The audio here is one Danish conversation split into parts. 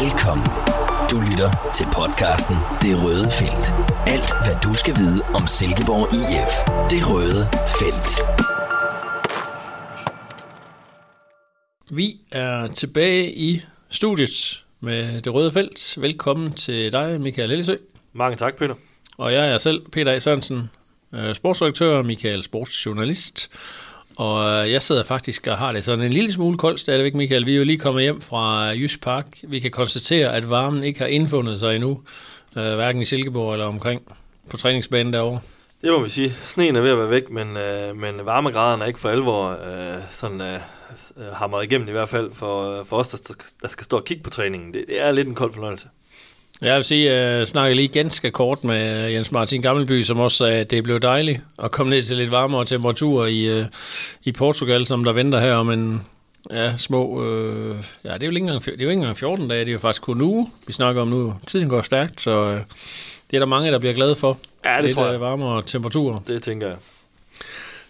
Velkommen. Du lytter til podcasten Det Røde Felt. Alt, hvad du skal vide om Silkeborg IF. Det Røde Felt. Vi er tilbage i studiet med Det Røde Felt. Velkommen til dig, Michael Lillesø. Mange tak, Peter. Og jeg er selv Peter A. Sørensen, øh, sportsredaktør, Michael sportsjournalist. Og øh, jeg sidder faktisk og har det sådan en lille smule koldt stadigvæk, Michael. Vi er jo lige kommet hjem fra Jysk Park. Vi kan konstatere, at varmen ikke har indfundet sig endnu, øh, hverken i Silkeborg eller omkring på træningsbanen derovre. Det må vi sige. Sneen er ved at være væk, men, øh, men varmegraderne er ikke for alvor øh, sådan, øh, øh hamret igennem i hvert fald for, øh, for os, der, der skal stå og kigge på træningen. Det, det er lidt en kold fornøjelse. Jeg vil sige, at jeg snakkede lige ganske kort med Jens Martin Gammelby, som også sagde, at det blev dejligt at komme ned til lidt varmere temperaturer i, øh, i Portugal, som der venter her om en ja, små... Øh, ja, det er, jo ikke engang, det er jo ikke engang 14 dage, det er jo faktisk kun uge, vi snakker om nu. Tiden går stærkt, så øh, det er der mange, der bliver glade for. Ja, det lidt tror jeg. varmere temperaturer. Det tænker jeg.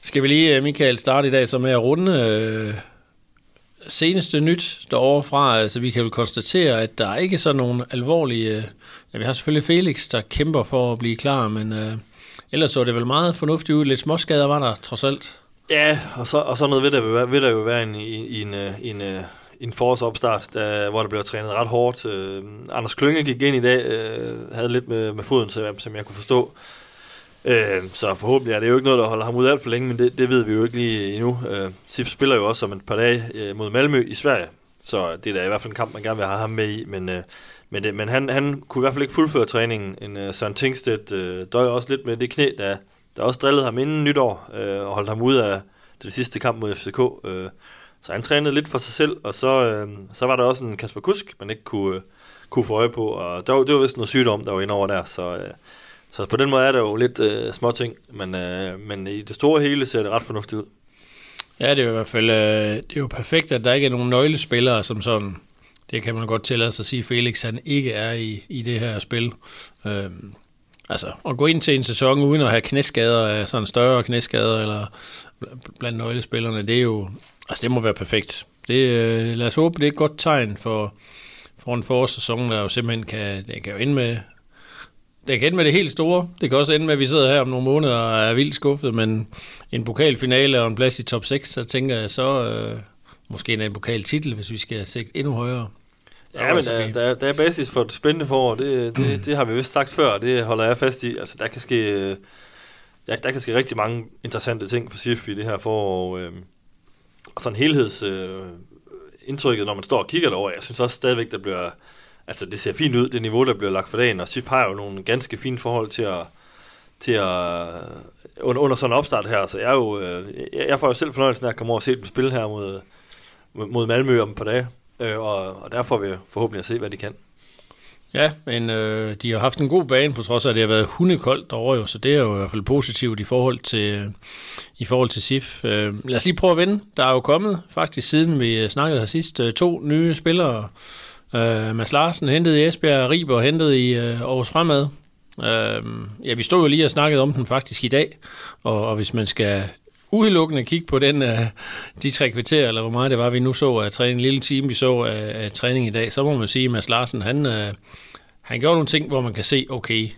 Skal vi lige, Michael, starte i dag så med at runde øh, seneste nyt derovre fra, altså vi kan jo konstatere, at der er ikke så nogen alvorlige... Øh, ja, vi har selvfølgelig Felix, der kæmper for at blive klar, men øh, ellers så det vel meget fornuftigt ud. Lidt småskader var der trods alt. Ja, og så, og så noget ved der, vil der jo være en, i, en, en, øh, øh, en forårsopstart, der, hvor der blev trænet ret hårdt. Øh, Anders Klynge gik ind i dag, øh, havde lidt med, med foden, som, som jeg kunne forstå. Øh, så forhåbentlig er det jo ikke noget, der holder ham ud alt for længe, men det, det ved vi jo ikke lige endnu. Øh, Sif spiller jo også om et par dage øh, mod Malmø i Sverige, så det er da i hvert fald en kamp, man gerne vil have ham med i. Men, øh, men, det, men han, han kunne i hvert fald ikke fuldføre træningen. En øh, Søren Tingstedt øh, døjer også lidt med det knæ, der, der også drillede ham inden nytår øh, og holdt ham ud af det sidste kamp mod FCK. Øh, så han trænede lidt for sig selv, og så, øh, så var der også en Kasper Kusk, man ikke kunne, øh, kunne få øje på. Og der, det var vist noget sygdom, der var inde over der, så... Øh, så på den måde er det jo lidt øh, små ting, men, øh, men i det store hele ser det ret fornuftigt ud. Ja, det er jo i hvert fald øh, det er jo perfekt, at der ikke er nogen nøglespillere, som sådan, det kan man godt tillade sig at sige, Felix han ikke er i, i det her spil. Øh, altså, at gå ind til en sæson uden at have knæskader, øh, sådan større knæskader, eller blandt nøglespillerne, det er jo, altså det må være perfekt. Det, øh, lad os håbe, det er et godt tegn for, for en forårssæson, der jo simpelthen kan, det kan jo ende med det kan ende med det helt store. Det kan også ende med, at vi sidder her om nogle måneder og er vildt skuffet, men en pokalfinale og en plads i top 6, så tænker jeg så øh, måske en pokaltitel, hvis vi skal sætte endnu højere. Ja, men der, der, der er basis for et spændende forår. Det, det, det har vi vist sagt før, det holder jeg fast i. Altså, der kan ske, øh, der, der kan ske rigtig mange interessante ting for SIF i det her forår. Øh, og sådan helheds øh, indtrykket, når man står og kigger derover, jeg synes også stadigvæk, der bliver altså det ser fint ud, det niveau, der bliver lagt for dagen, og SIF har jo nogle ganske fine forhold til at, til at øh, under, under sådan en opstart her, så jeg, er jo, øh, jeg, jeg får jo selv fornøjelsen af at komme over og se dem spille her mod, mod Malmø om et par dage, øh, og, og der får vi forhåbentlig at se, hvad de kan. Ja, men øh, de har haft en god bane, på trods af, at det har været hundekoldt derovre, jo, så det er jo i hvert fald positivt i forhold til, øh, i forhold til SIF. Øh, lad os lige prøve at vende. Der er jo kommet, faktisk siden vi snakkede her sidst, to nye spillere, Uh, Mads Larsen hentede i Esbjerg, Riber hentede i uh, Aarhus Fremad. Uh, ja, vi stod jo lige og snakkede om den faktisk i dag, og, og hvis man skal udelukkende kigge på den, uh, de tre kvarterer, eller hvor meget det var, vi nu så at træne en lille time, vi så af, af træning i dag, så må man sige, at Mads Larsen, han, uh, han gjorde nogle ting, hvor man kan se, okay,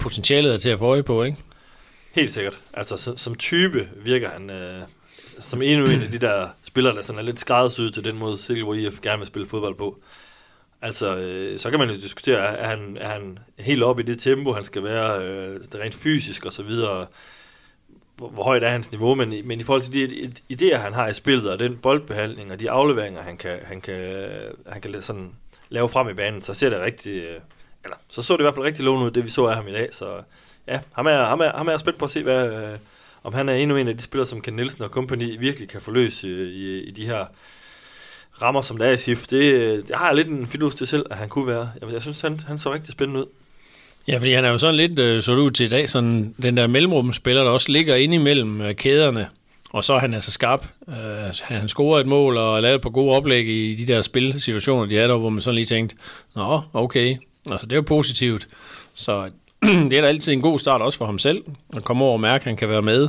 potentialet er til at få øje på, ikke? Helt sikkert. Altså, som, som type virker han uh, som endnu en af de der spillere, der sådan er lidt skræddersyet til den måde, Silkeborg IF gerne vil spille fodbold på. Altså, øh, så kan man jo diskutere, er han, er han helt oppe i det tempo, han skal være, øh, det rent fysisk og så videre, hvor, hvor højt er hans niveau, men, men i forhold til de idéer, han har i spillet, og den boldbehandling, og de afleveringer, han kan, han kan, han kan sådan lave frem i banen, så ser det rigtig, øh, eller så så det i hvert fald rigtig lovende ud, det vi så af ham i dag, så ja, ham er, ham er, ham er spændt på at se, hvad, øh, om han er endnu en af de spillere, som Ken Nielsen og company virkelig kan forløse øh, i, i de her rammer, som det er i SIF, det, det har jeg lidt en fidus til selv, at han kunne være. Jeg, jeg synes, han, han så rigtig spændende ud. Ja, fordi han er jo sådan lidt, øh, så ud til i dag, sådan den der mellemrumspiller, der også ligger inde imellem øh, kæderne, og så er han altså skarp. Øh, han scorer et mål og lavet på gode oplæg i de der spilsituationer, de er der, hvor man sådan lige tænkte, nå, okay, altså det er jo positivt. Så det er da altid en god start også for ham selv, at komme over og mærke, at han kan være med.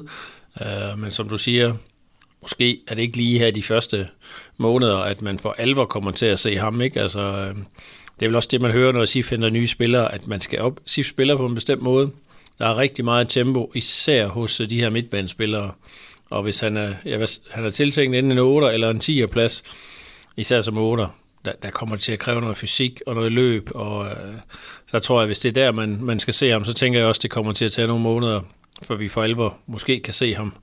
Øh, men som du siger, måske er det ikke lige her de første måneder, at man for alvor kommer til at se ham. Ikke? Altså, øhm, det er vel også det, man hører, når SIF henter nye spillere, at man skal op. SIF spiller på en bestemt måde. Der er rigtig meget tempo, især hos øh, de her midtbanespillere. Og hvis han er, ja, han er tiltænkt enten en 8 eller en 10'er plads, især som 8, der, der kommer det til at kræve noget fysik og noget løb, og øh, så tror jeg, hvis det er der, man, man skal se ham, så tænker jeg også, det kommer til at tage nogle måneder, for vi for alvor måske kan se ham.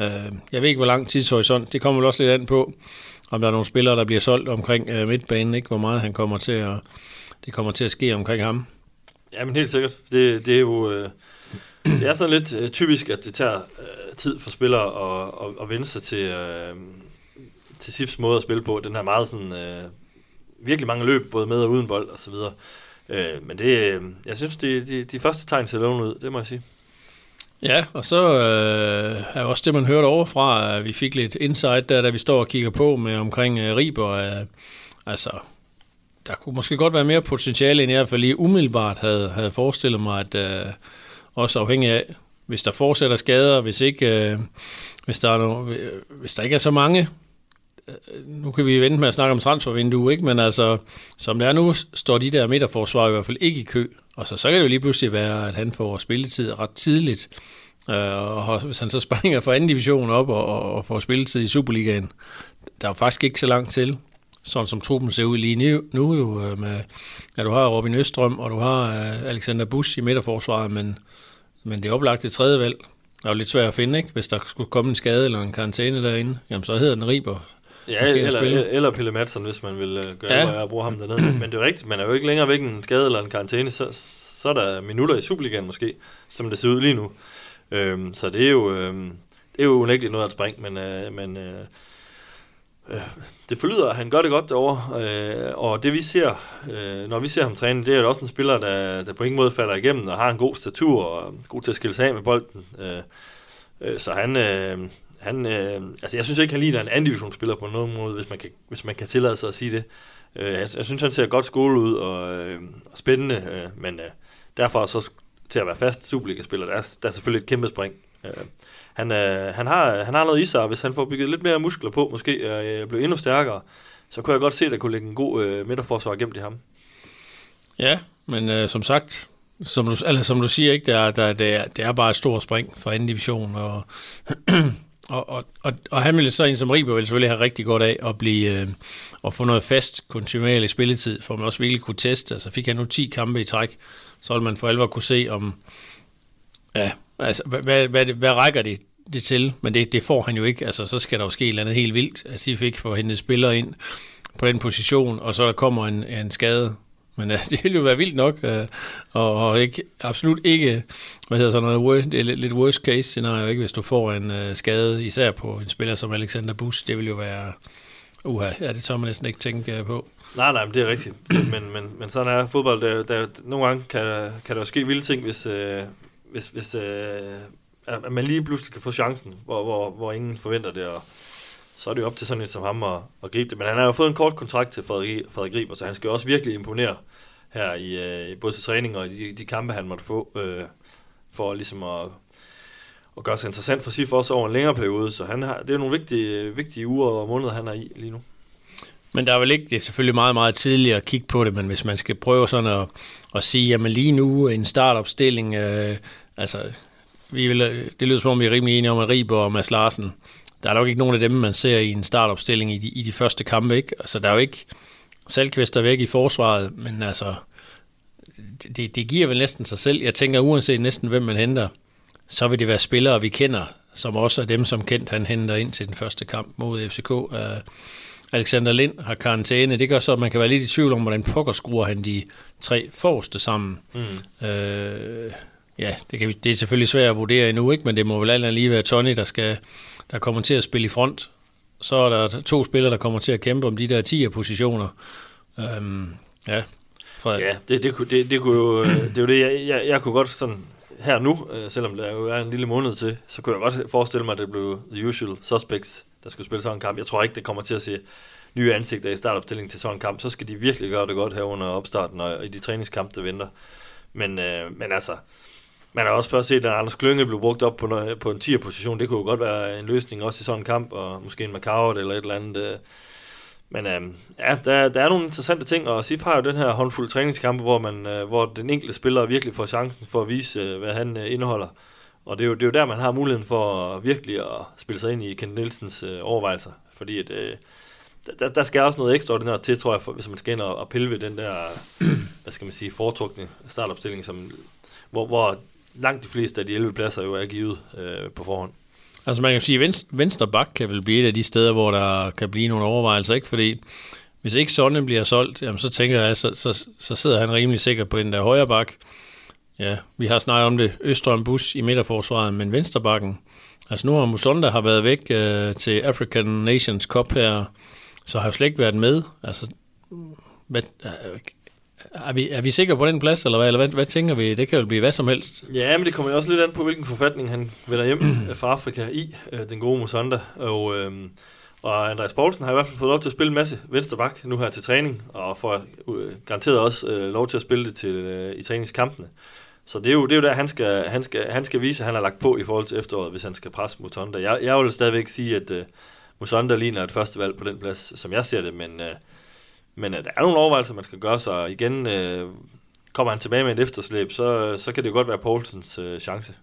Øh, jeg ved ikke, hvor lang tidshorisont, det kommer vel også lidt an på, om der er nogle spillere, der bliver solgt omkring øh, midtbanen, ikke? hvor meget han kommer til at, det kommer til at ske omkring ham. Ja, men helt sikkert. Det, det er jo øh, det er sådan lidt øh, typisk, at det tager øh, tid for spillere at, at, at vende sig til, øh, til SIFs måde at spille på. Den her meget sådan, øh, virkelig mange løb, både med og uden bold osv. så. Øh, men det, øh, jeg synes, det de, de første tegn ser lovende ud, det må jeg sige. Ja, og så øh, er også det, man hørte overfra, at vi fik lidt insight der, da vi står og kigger på med omkring øh, Riber. Øh, altså, der kunne måske godt være mere potentiale, end jeg i hvert fald lige umiddelbart havde, havde forestillet mig, at øh, også afhængig af, hvis der fortsætter skader, hvis ikke, øh, hvis, der er no, hvis der ikke er så mange øh, nu kan vi vente med at snakke om transfervindue, ikke? men altså, som det er nu, står de der midterforsvar i hvert fald ikke i kø. Og så, så kan det jo lige pludselig være, at han får spilletid ret tidligt. Øh, og hvis han så springer fra anden division op og, og, og får spilletid i Superligaen, der er jo faktisk ikke så langt til, sådan som truppen ser ud lige nu, nu jo, øh, med, ja, du har Robin Østrøm, og du har øh, Alexander Busch i midterforsvaret, men, men det er oplagt det tredje valg. Det er jo lidt svært at finde, ikke? Hvis der skulle komme en skade eller en karantæne derinde, jamen så hedder den Riber Ja, eller, eller Pille Madsen, hvis man vil uh, gøre ja. og bruge ham dernede. Men det er jo rigtigt, man er jo ikke længere væk en skade eller en karantæne, så, så er der minutter i Superligaen måske, som det ser ud lige nu. Øhm, så det er jo, øhm, det er jo unægteligt noget at springe, men, øh, men øh, øh, det forlyder, at han gør det godt derovre, øh, og det vi ser, øh, når vi ser ham træne, det er jo også en spiller, der, der på ingen måde falder igennem, og har en god statur, og god til at skille sig af med bolden. Øh, øh, så han, øh, han, øh, altså jeg synes ikke, han ligner en anden divisionsspiller på nogen måde, hvis man kan, hvis man kan tillade sig at sige det. Øh, jeg, jeg synes, han ser godt skole ud og, øh, og spændende, øh, men øh, derfor så til at være fast Superliga-spiller, der er, der er selvfølgelig et kæmpe spring. Øh, han, øh, han, har, han har noget i sig, og hvis han får bygget lidt mere muskler på, måske øh, bliver endnu stærkere, så kunne jeg godt se, at der kunne ligge en god øh, midterforsvar gemt i ham. Ja, men øh, som sagt, som du, eller som du siger, ikke, der, der, det, er, det er bare et stort spring fra anden division, og Og, og, og, og han ville så en som Riber ville selvfølgelig have rigtig godt af at blive øh, at få noget fast kontinuerlig spilletid, for man også virkelig kunne teste. Altså fik han nu 10 kampe i træk, så ville man for alvor kunne se om, ja, altså, hvad, hvad, hvad, hvad rækker det, det til? Men det, det får han jo ikke. Altså, så skal der jo ske et eller andet helt vildt, at de fik for hende spillere ind på den position, og så der kommer en, en skade men uh, det ville jo være vildt nok, uh, og, og ikke, absolut ikke, hvad hedder sådan noget, det er lidt, lidt worst case scenario, ikke, hvis du får en uh, skade, især på en spiller som Alexander Busch, det vil jo være, uha, ja, det tør man næsten ikke tænke uh, på. Nej, nej, men det er rigtigt. men, men, men sådan er fodbold. Der, der, nogle gange kan der, kan der jo ske vilde ting, hvis, øh, hvis, hvis øh, at man lige pludselig kan få chancen, hvor, hvor, hvor ingen forventer det, og så er det jo op til sådan en som ham at, at gribe det. Men han har jo fået en kort kontrakt til Frederik, Frederik Riber, så han skal jo også virkelig imponere her i øh, både til træning og i de, de kampe, han måtte få, øh, for ligesom at, at gøre sig interessant for sig for os over en længere periode. Så han har, det er nogle vigtige, vigtige uger og måneder, han er i lige nu. Men der er vel ikke, det er selvfølgelig meget, meget tidligt at kigge på det, men hvis man skal prøve sådan at, at sige, jamen lige nu en startopstilling, øh, altså vi vil, det lyder som om, vi er rimelig enige om, at Riber og Mads Larsen, der er nok ikke nogen af dem, man ser i en startopstilling i de, i de første kampe. Ikke? Altså, der er jo ikke Salkvist er væk i forsvaret, men altså, det, det giver vel næsten sig selv. Jeg tænker, uanset næsten hvem man henter, så vil det være spillere, vi kender, som også er dem, som kendt han henter ind til den første kamp mod FCK. Uh, Alexander Lind har karantæne. Det gør så, at man kan være lidt i tvivl om, hvordan pokker skruer han de tre forreste sammen. Mm. Uh, ja, det, kan vi, det er selvfølgelig svært at vurdere endnu, ikke? men det må vel alt lige være Tony, der skal der kommer til at spille i front. Så er der to spillere, der kommer til at kæmpe om de der 10 positioner. Øhm, ja, Frederik. Ja, det, det, det, det, kunne jo, øh, det er jo det, jeg, jeg, jeg kunne godt sådan her nu, øh, selvom der jo er en lille måned til, så kunne jeg godt forestille mig, at det blev the usual suspects, der skulle spille sådan en kamp. Jeg tror ikke, det kommer til at se nye ansigter i startopstillingen til sådan en kamp. Så skal de virkelig gøre det godt her under opstarten og i de træningskampe, der venter. Men, øh, men altså, man har også først set, at Anders Klynge blev brugt op på, på en 10'er position. Det kunne jo godt være en løsning også i sådan en kamp, og måske en Macau eller et eller andet. Øh. Men øh, ja, der, der er nogle interessante ting, og SIF har jo den her håndfuld træningskampe, hvor, man, øh, hvor den enkelte spiller virkelig får chancen for at vise, øh, hvad han øh, indeholder. Og det er, jo, det er jo der, man har muligheden for at virkelig at spille sig ind i Kent Nielsens øh, overvejelser. Fordi at, øh, der, der skal også noget ekstraordinært til, tror jeg, for, hvis man skal ind og, og pille ved den der, hvad skal man sige, foretrukne startopstilling, som, hvor, hvor langt de fleste af de 11 pladser jo er givet øh, på forhånd. Altså man kan sige, at venstre bak kan vel blive et af de steder, hvor der kan blive nogle overvejelser, ikke? Fordi hvis ikke Sonne bliver solgt, jamen så tænker jeg, så, så, så sidder han rimelig sikkert på den der højre bak. Ja, vi har snakket om det, Østrøm Bus i midterforsvaret, men venstrebakken, altså nu har Musonda har været væk øh, til African Nations Cup her, så har jo slet ikke været med. Altså, hvad, øh, er vi, er vi sikre på den plads, eller hvad, eller hvad, hvad tænker vi? Det kan jo blive hvad som helst. Ja, men det kommer jo også lidt an på, hvilken forfatning han vender hjem fra Afrika i, øh, den gode Musonda. Og, øh, og Andreas Poulsen har i hvert fald fået lov til at spille en masse venstre bak nu her til træning, og får øh, garanteret også øh, lov til at spille det til, øh, i træningskampene. Så det er jo, det er jo der, han skal, han, skal, han skal vise, at han har lagt på i forhold til efteråret, hvis han skal presse Musonda. Jeg, jeg vil stadigvæk sige, at øh, Musonda ligner et første valg på den plads, som jeg ser det, men... Øh, men øh, der er nogle overvejelser, man skal gøre, så igen, øh, kommer han tilbage med et efterslæb, så, så kan det jo godt være Poulsens øh, chance.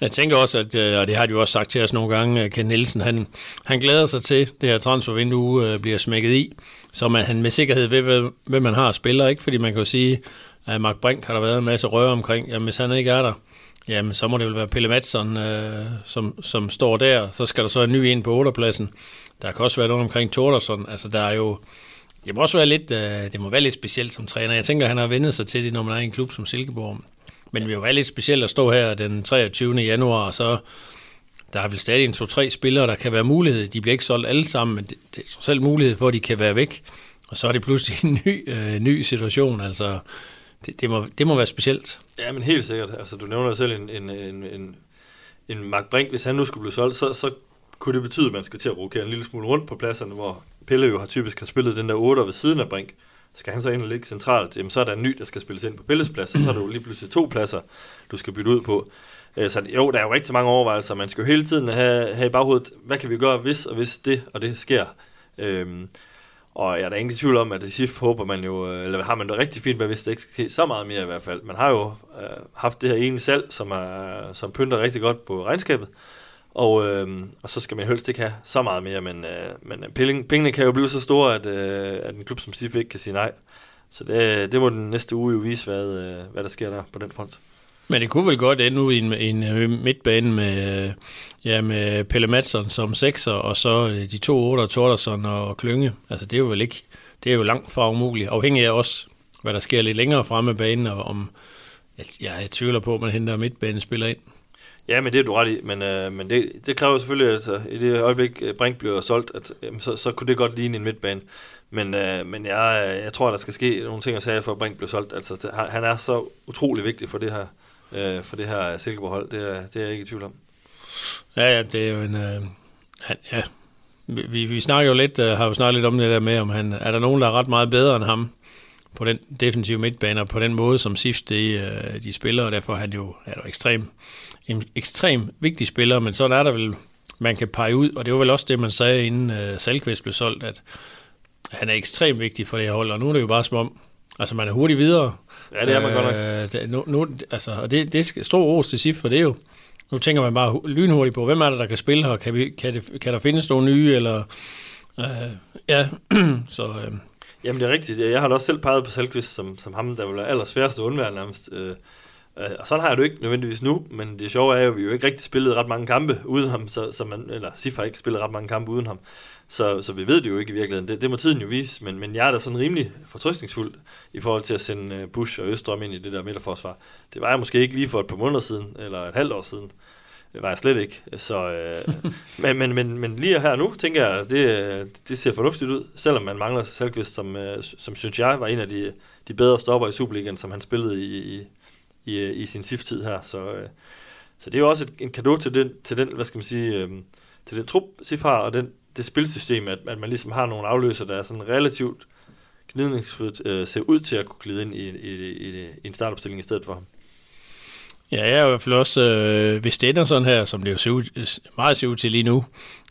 Jeg tænker også, at, øh, og det har de jo også sagt til os nogle gange, øh, Ken Nielsen, han, han glæder sig til, det her transfervindue øh, bliver smækket i, så man, han med sikkerhed ved, hvem man har spiller, ikke? Fordi man kan jo sige, at Mark Brink har der været en masse røre omkring, jamen hvis han ikke er der, jamen så må det vel være Pelle Madsen, øh, som, som står der, så skal der så en ny ind på 8-pladsen. Der kan også være nogen omkring Tordersson, altså der er jo, det må også være lidt, øh, det må være lidt specielt som træner. Jeg tænker, han har vendet sig til det, når man er i en klub som Silkeborg. Men det vil jo være lidt specielt at stå her den 23. januar, og så der er vel stadig en to-tre spillere, der kan være mulighed. De bliver ikke solgt alle sammen, men det, det er selv mulighed for, at de kan være væk. Og så er det pludselig en ny, øh, ny situation. Altså, det, det, må, det må være specielt. Ja, men helt sikkert. Altså, du nævner selv en, en, en, en, en Mark Brink. Hvis han nu skulle blive solgt, så, så kunne det betyde, at man skal til at rokere en lille smule rundt på pladserne, hvor Pelle jo har typisk har spillet den der 8 ved siden af Brink. Skal han så ind og ligge centralt, jamen så er der en ny, der skal spilles ind på Pelles plads, og så er der jo lige pludselig to pladser, du skal bytte ud på. Øh, så jo, der er jo rigtig mange overvejelser. Man skal jo hele tiden have, have i baghovedet, hvad kan vi gøre, hvis og hvis det og det sker. Øhm, og jeg er da ingen tvivl om, at det sidste håber man jo, øh, eller har man det rigtig fint med, hvis det ikke skal ske så meget mere i hvert fald. Man har jo øh, haft det her ene salg, som, er, som pynter rigtig godt på regnskabet. Og, øh, og så skal man helst ikke have så meget mere, men, øh, men øh, penge, pengene kan jo blive så store, at, øh, at en klub som SIF ikke kan sige nej. Så det, det må den næste uge jo vise, hvad, øh, hvad der sker der på den front. Men det kunne vel godt ende ud i en, en øh, midtbane med, ja, med Pelle Madsen som sekser, og så øh, de to otter, Tordersson og Klynge. Altså det er jo vel ikke, det er jo langt fra umuligt, afhængig af også, hvad der sker lidt længere fremme af banen, og om, jeg, jeg tvivler på, at man henter midtbanespiller ind. Ja, men det er du ret i, men, øh, men det, det kræver selvfølgelig, at altså, i det øjeblik øh, Brink bliver solgt, at, jamen, så, så kunne det godt ligne en midtbane. Men, øh, men jeg, jeg tror, der skal ske nogle ting og sige, for at Brink bliver solgt. Altså, det, han er så utrolig vigtig for det her, øh, for det her Silkeborg-hold. Det er, det er jeg ikke i tvivl om. Ja, ja, det er jo en... Øh, han, ja. Vi, vi snakker jo lidt, øh, har jo snakket lidt om det der med, om han, er der nogen, der er ret meget bedre end ham på den defensive midtbane, og på den måde, som SIF de, øh, de spiller, og derfor er han jo, er jo ekstrem en ekstrem vigtig spiller, men sådan er der vel, man kan pege ud, og det var vel også det, man sagde, inden uh, Salkvist blev solgt, at han er ekstremt vigtig for det her hold, og nu er det jo bare som om, altså man er hurtigt videre. Ja, det er man uh, godt nok. Øh, nu, nu, altså, og det, det er stor ros til SIF, for det er jo, nu tænker man bare lynhurtigt på, hvem er det, der kan spille her? Kan, vi, kan, det, kan der findes nogle nye, eller... Uh, ja, så... Uh, Jamen det er rigtigt. Jeg har da også selv peget på Salkvist som, som ham, der vil være allersværest at undvære nærmest. Uh, Øh, og sådan har jeg det ikke nødvendigvis nu, men det sjove er jo, at vi jo ikke rigtig spillet ret mange kampe uden ham, så, så man, eller Sif har ikke spillet ret mange kampe uden ham, så, så vi ved det jo ikke i virkeligheden. Det, det må tiden jo vise, men, men jeg er da sådan rimelig fortrystningsfuld i forhold til at sende øh, Bush og Østrøm ind i det der midterforsvar. Det var jeg måske ikke lige for et par måneder siden, eller et halvt år siden. Det var jeg slet ikke. Så, øh, men, men, men, men lige her nu, tænker jeg, det, det ser fornuftigt ud, selvom man mangler Salkvist, som, øh, som synes jeg var en af de, de bedre stopper i Superligaen, som han spillede i, i, i, i sin SIF-tid her. Så, øh, så det er jo også et, en gave til den, til den, hvad skal man sige, øh, til den trup, SIF har, og den, det spilsystem, at, at man ligesom har nogle afløser, der er sådan relativt gnidningsfrit, øh, ser ud til at kunne glide ind i, i, i, i en startopstilling i stedet for ham. Ja, jeg er i hvert fald også, øh, hvis det ender sådan her, som det jo ser ud, meget ser ud til lige nu,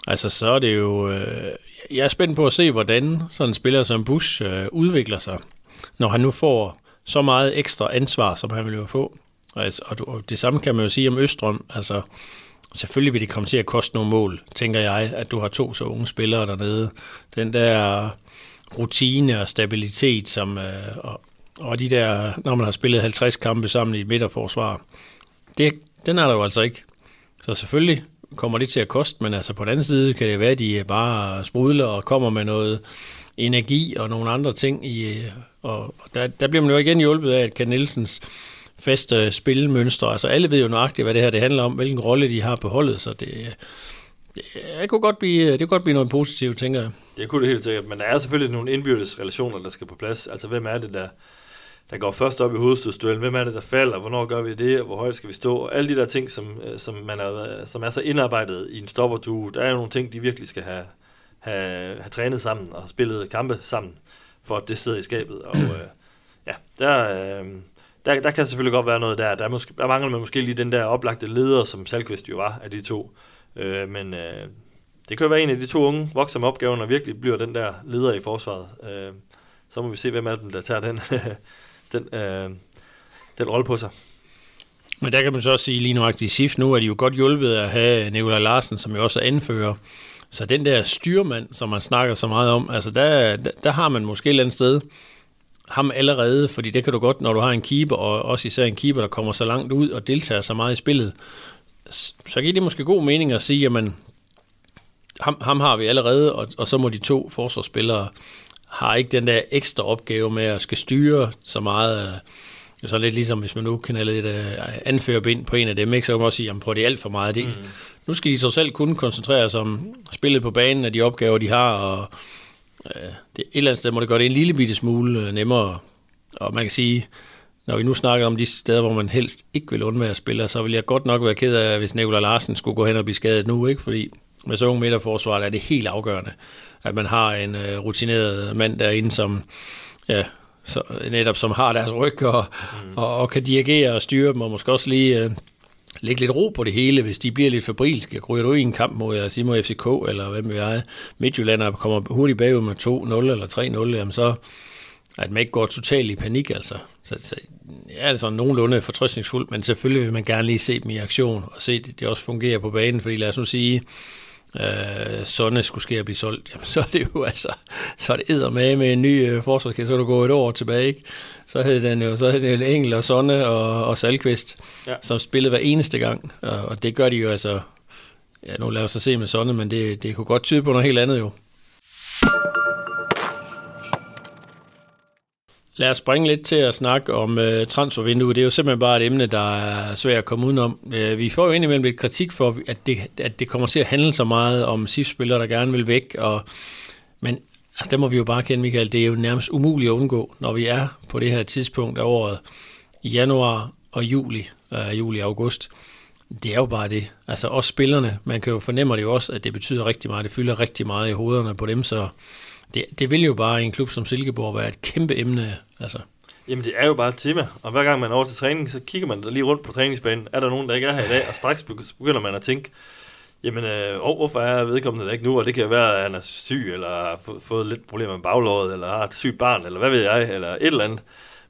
altså så er det jo, øh, jeg er spændt på at se, hvordan sådan en spiller som Bush øh, udvikler sig, når han nu får så meget ekstra ansvar, som han vil jo få. Og, altså, og, og det samme kan man jo sige om Østrøm. Altså, selvfølgelig vil det komme til at koste nogle mål, tænker jeg, at du har to så unge spillere dernede. Den der rutine og stabilitet, som, øh, og, og de der, når man har spillet 50 kampe sammen i et midterforsvar, det, den er der jo altså ikke. Så selvfølgelig kommer det til at koste, men altså på den anden side kan det være, at de bare sprudler og kommer med noget energi og nogle andre ting. I, og der, der bliver man jo igen hjulpet af, at Ken Nielsens faste spilmønstre, altså alle ved jo nøjagtigt, hvad det her det handler om, hvilken rolle de har på holdet, så det, det, det kunne godt blive, det kunne godt blive noget positivt, tænker jeg. Det kunne det helt sikkert, men der er selvfølgelig nogle indbyrdes relationer, der skal på plads. Altså, hvem er det, der, der går først op i hovedstødsduellen? Hvem er det, der falder? Hvornår gør vi det? Hvor højt skal vi stå? Og alle de der ting, som, øh, som, man er, som er så indarbejdet i en stoppertue, der er jo nogle ting, de virkelig skal have, have, have trænet sammen og spillet kampe sammen, for at det sidder i skabet. Og øh, ja, der, øh, der, der kan selvfølgelig godt være noget der. Der, måske, der mangler man måske lige den der oplagte leder, som Salkvist jo var af de to. Øh, men øh, det kan jo være en af de to unge vokser med opgaven og virkelig bliver den der leder i forsvaret. Øh, så må vi se, hvem af dem, der tager den, den, øh, den rolle på sig. Men der kan man så også sige lige nu i SIF nu, er de jo godt hjulpet at have Nikolaj Larsen, som jo også er anfører. Så den der styrmand, som man snakker så meget om, altså der, der, der har man måske et eller andet sted ham allerede, fordi det kan du godt, når du har en keeper, og også især en keeper, der kommer så langt ud og deltager så meget i spillet, så giver det måske god mening at sige, jamen, ham, ham har vi allerede, og, og så må de to forsvarsspillere har ikke den der ekstra opgave med at skal styre så meget. Øh, så lidt ligesom, hvis man nu kan have lidt uh, øh, anførerbind på en af dem, ikke? så kan man også sige, jamen, prøv det alt for meget. Det, mm. Nu skal de så selv kunne koncentrere sig om spillet på banen af de opgaver, de har, og uh, det, et eller andet sted må det gøre det en lille bitte smule uh, nemmere. Og man kan sige, når vi nu snakker om de steder, hvor man helst ikke vil undvære spillere, så vil jeg godt nok være ked af, hvis Nikolaj Larsen skulle gå hen og blive skadet nu, ikke? fordi med så unge midterforsvar er det helt afgørende, at man har en uh, rutineret mand derinde, som ja, så, netop som har deres ryg og, mm. og, og kan dirigere og styre dem, og måske også lige uh, lægge lidt ro på det hele, hvis de bliver lidt fabrilske. Ryger du i en kamp mod, Simo FCK, eller hvem vi er, Midtjylland kommer hurtigt bagud med 2-0 eller 3-0, jamen så, at man ikke går totalt i panik, altså. Så, så ja, det er sådan nogenlunde fortrøstningsfuldt, men selvfølgelig vil man gerne lige se dem i aktion, og se, at det også fungerer på banen, fordi lad os nu sige, øh, Sonne skulle ske at blive solgt, jamen, så er det jo altså, så er det med med en ny øh, forsvarskæde, så er du gå et år tilbage, ikke? Så hed den jo, så hed det Engel og Sonne og, og Salkvist, ja. som spillede hver eneste gang, og, og det gør de jo altså, ja, nu lader os se med Sonne, men det, det kunne godt tyde på noget helt andet jo. Lad os springe lidt til at snakke om uh, transfervinduet. Det er jo simpelthen bare et emne, der er svært at komme udenom. Uh, vi får jo indimellem lidt kritik for, at det, at det kommer til at handle så meget om SIF-spillere, der gerne vil væk. Og, men altså, det må vi jo bare kende, Michael, det er jo nærmest umuligt at undgå, når vi er på det her tidspunkt af året, i januar og juli, øh, juli-august. Det er jo bare det. Altså også spillerne, man kan jo fornemme det jo også, at det betyder rigtig meget. Det fylder rigtig meget i hovederne på dem, så det, det vil jo bare i en klub som Silkeborg være et kæmpe emne. Altså. Jamen det er jo bare et tema, og hver gang man er over til træning, så kigger man lige rundt på træningsbanen. Er der nogen, der ikke er her i dag? Og straks begynder man at tænke, jamen øh, oh, hvorfor er vedkommende der ikke nu? Og det kan være, at han er syg, eller har fået lidt problemer med baglåret, eller har et sygt barn, eller hvad ved jeg, eller et eller andet.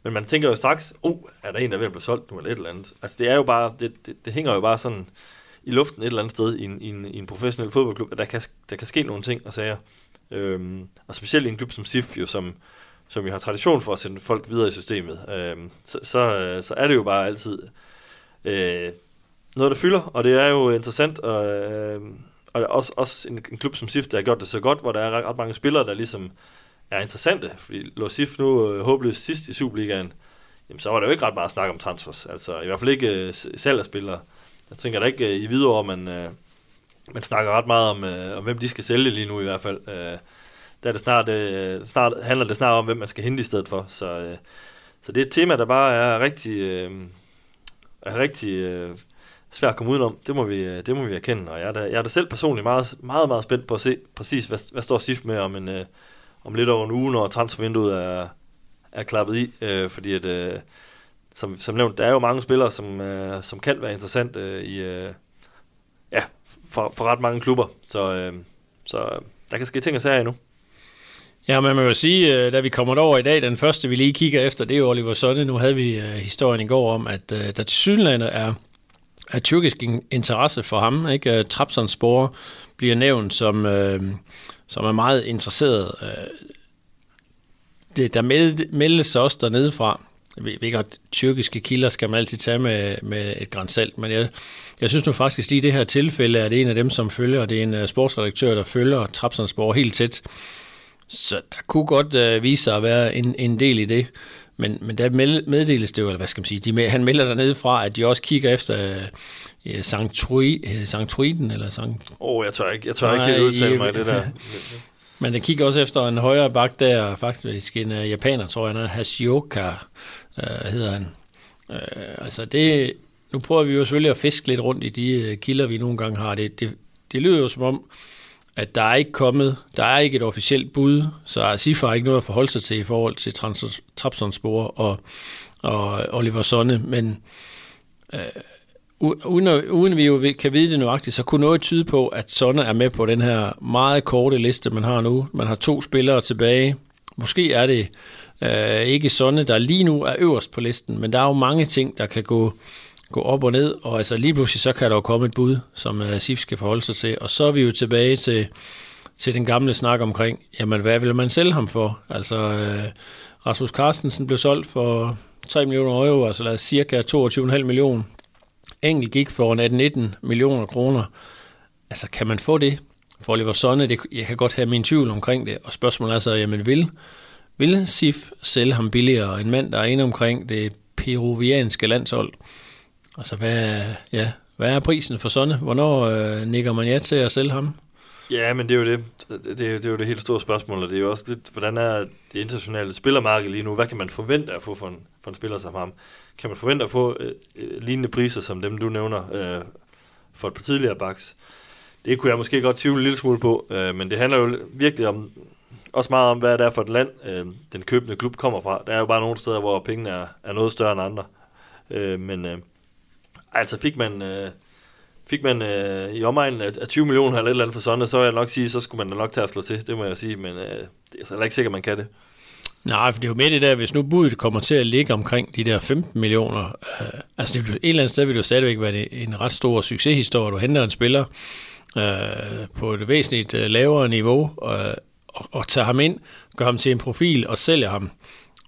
Men man tænker jo straks, oh, er der en, der er ved at blive solgt nu, eller et eller andet. Altså det er jo bare, det, det, det hænger jo bare sådan i luften et eller andet sted i en, i en, i en professionel fodboldklub, at der kan, der kan ske nogle ting og sager. Øhm, og specielt i en klub som SIF, jo, som, som vi har tradition for at sende folk videre i systemet, øhm, så, så, øh, så er det jo bare altid øh, noget, der fylder, og det er jo interessant, og, øh, og også, også en, en klub som SIF, der har gjort det så godt, hvor der er ret, ret mange spillere, der ligesom er interessante, fordi lå SIF nu øh, håbløst sidst i Superligaen, jamen så var der jo ikke ret meget snak om transfers, altså i hvert fald ikke øh, salg af spillere. Jeg tænker da ikke øh, i videre, man, øh, man snakker ret meget om, øh, om, hvem de skal sælge lige nu i hvert fald. Øh, der er det snart, øh, snart, handler det snart om, hvem man skal hente i stedet for. Så, øh, så det er et tema, der bare er rigtig, øh, er rigtig øh, svært at komme udenom. Det må vi, øh, det må vi erkende. Og jeg er, da, jeg er da selv personligt meget, meget, meget spændt på at se præcis, hvad, hvad står SIF med om, en, øh, om lidt over en uge, når transfervinduet er, er klappet i. Øh, fordi at, øh, som, som nævnt, der er jo mange spillere, som, øh, som kan være interessant øh, i, øh, ja, for, for ret mange klubber. Så, øh, så øh, der kan ske ting og sager endnu. Ja, man må jo sige, øh, da vi kommer over i dag, den første vi lige kigger efter, det er jo Oliver Sonne. Nu havde vi historien i går om, at der til er, af tyrkisk interesse for ham. Ikke? Øh, Trabzonspor bliver nævnt som, øh, som er meget interesseret. Øh, det, der meldes også dernede fra. Jeg ved ikke, at tyrkiske kilder skal man altid tage med, med et grænsalt, men jeg, jeg synes nu faktisk lige i det her tilfælde, at det er en af dem, som følger, det er en øh, sportsredaktør, der følger Trabzonspor helt tæt. Så der kunne godt øh, vise sig at være en, en del i det. Men, men der meddeles det jo, eller hvad skal man sige, de, han melder dernede fra, at de også kigger efter øh, Sankt Truiden, eller Sankt... Åh, oh, jeg tør ikke, jeg tør ikke helt udtale mig i det der. Men den kigger også efter en højere bak der, faktisk en uh, japaner, tror jeg, Hashioka uh, hedder han. Uh, altså det, nu prøver vi jo selvfølgelig at fiske lidt rundt i de uh, kilder, vi nogle gange har. Det, det, det lyder jo som om, at der er ikke kommet, der er ikke et officielt bud, så Sifa har ikke noget at forholde sig til i forhold til Trabzonspor og, og Oliver Sonne, men øh, uden, at, uden vi jo kan vide det nøjagtigt, så kunne noget tyde på, at Sonne er med på den her meget korte liste, man har nu. Man har to spillere tilbage. Måske er det øh, ikke Sonne, der lige nu er øverst på listen, men der er jo mange ting, der kan gå gå op og ned, og altså lige pludselig så kan der jo komme et bud, som uh, SIF skal forholde sig til, og så er vi jo tilbage til, til den gamle snak omkring, jamen hvad vil man sælge ham for? Altså uh, Rasmus Carstensen blev solgt for 3 millioner euro, altså lad os cirka 22,5 millioner. Engel gik for 18-19 millioner kroner. Altså kan man få det for Oliver Sonne? Det, jeg kan godt have min tvivl omkring det, og spørgsmålet er så, jamen vil, vil SIF sælge ham billigere? En mand, der er inde omkring det peruvianske landshold. Altså, hvad, ja, hvad er prisen for sådan? Hvornår øh, nikker man ja til at sælge ham? Ja, men det er jo det. Det, det, er, det er jo det helt store spørgsmål, og det er jo også lidt, hvordan er det internationale spillermarked lige nu? Hvad kan man forvente at få for en, for en spiller som ham? Kan man forvente at få øh, øh lignende priser som dem, du nævner øh, for et par tidligere baks? Det kunne jeg måske godt tvivle en lille smule på, øh, men det handler jo virkelig om, også meget om, hvad det er for et land, øh, den købende klub kommer fra. Der er jo bare nogle steder, hvor pengene er, er noget større end andre. Øh, men øh, Altså fik man, øh, fik man øh, i omegnen af, af 20 millioner eller et eller andet for sådan, så vil jeg nok sige, så skulle man nok tage at slå til, det må jeg sige, men øh, det er så ikke sikkert, man kan det. Nej, for det er jo med det der, hvis nu budet kommer til at ligge omkring de der 15 millioner, øh, altså det vil, et eller andet sted vil det jo stadigvæk være en ret stor succeshistorie. Du henter en spiller øh, på et væsentligt øh, lavere niveau, øh, og, og tager ham ind, gør ham til en profil og sælger ham.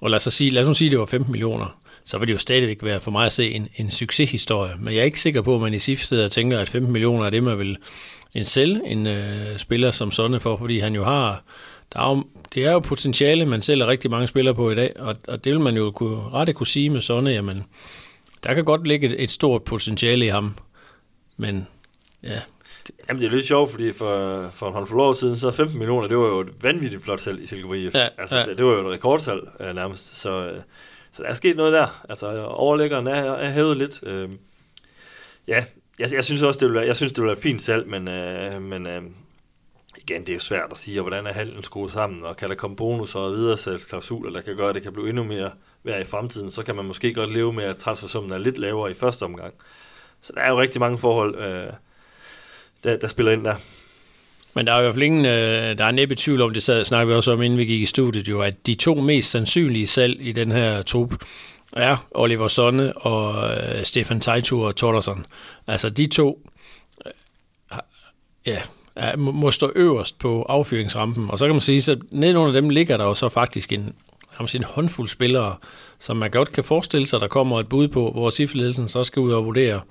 Og lad os, sige, lad os nu sige, at det var 15 millioner så vil det jo stadigvæk være for mig at se en, en succeshistorie. Men jeg er ikke sikker på, at man i SIF sidder og tænker, at 15 millioner er det, man vil en selv en øh, spiller som sådan for, fordi han jo har, der er jo, det er jo potentiale, man sælger rigtig mange spillere på i dag, og, og det vil man jo kunne, rette kunne sige med sådan, jamen, der kan godt ligge et, et stort potentiale i ham, men ja, Jamen, det er lidt sjovt, fordi for, for en håndfuld år siden, så 15 millioner, det var jo et vanvittigt flot salg i Silkeborg IF. Ja, altså, ja. Det, det, var jo et rekordsalg uh, nærmest, så, uh, så der er sket noget der. Altså, overlæggeren er, er hævet lidt. Øh, ja, jeg, jeg synes også, det ville være, jeg synes, det ville være fint salg, men, øh, men øh, igen, det er jo svært at sige, hvordan er handlen skruet sammen, og kan der komme bonus og videresalgsklausuler, der kan gøre, at det kan blive endnu mere værd i fremtiden, så kan man måske godt leve med, at transfersummen er lidt lavere i første omgang. Så der er jo rigtig mange forhold, øh, der, der spiller ind der. Men der er i hvert fald ingen, øh, der er næppe tvivl om, det sad, snakker vi også om, inden vi gik i studiet, jo, at de to mest sandsynlige salg i den her trup er Oliver Sonne og øh, Stefan Teitur og Tordersson. Altså de to øh, ja, er, må stå øverst på affyringsrampen. Og så kan man sige, at nedenunder dem ligger der jo så faktisk en, en håndfuld spillere, som man godt kan forestille sig, der kommer et bud på, hvor sifledelsen så skal ud og vurdere,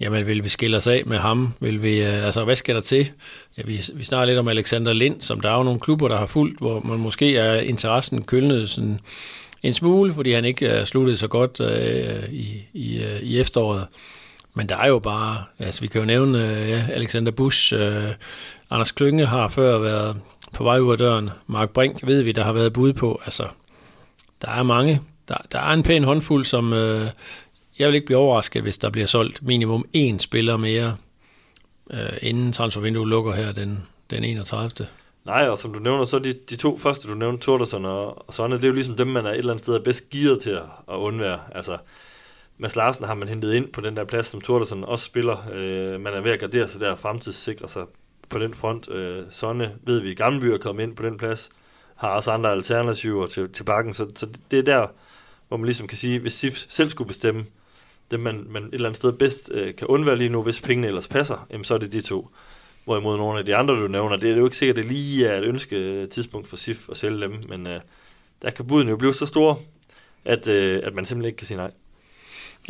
Jamen, vil vi skille os af med ham? Vil vi, øh, altså, hvad skal der til? Ja, vi, vi snakker lidt om Alexander Lind, som der er jo nogle klubber, der har fulgt, hvor man måske er interessen kølnet sådan en smule, fordi han ikke øh, er sluttet så godt øh, i, i, øh, i efteråret. Men der er jo bare, altså vi kan jo nævne øh, ja, Alexander Busch, øh, Anders Klynge har før været på vej ud af døren, Mark Brink ved vi, der har været bud på, altså der er mange, der, der er en pæn håndfuld, som øh, jeg vil ikke blive overrasket, hvis der bliver solgt minimum én spiller mere, øh, inden transfervinduet lukker her den, den 31. Nej, og som du nævner, så de, de to første, du nævnte, Torderson og, og Sonne, det er jo ligesom dem, man er et eller andet sted bedst gearet til at, at undvære. Altså, Mads Larsen har man hentet ind på den der plads, som Torderson også spiller. Øh, man er ved at gardere sig der og fremtidssikre sig på den front. Øh, Sonne ved vi, Gammelby er kommet ind på den plads, har også andre alternativer til, til bakken, så, så det er der, hvor man ligesom kan sige, hvis SIF selv skulle bestemme, dem, man, man et eller andet sted bedst øh, kan undvære lige nu, hvis pengene ellers passer, jamen så er det de to. Hvorimod nogle af de andre, du nævner, det er jo ikke sikkert, at det lige er et ønske øh, tidspunkt for SIF at sælge dem, men øh, der kan buden jo blive så store, at, øh, at man simpelthen ikke kan sige nej.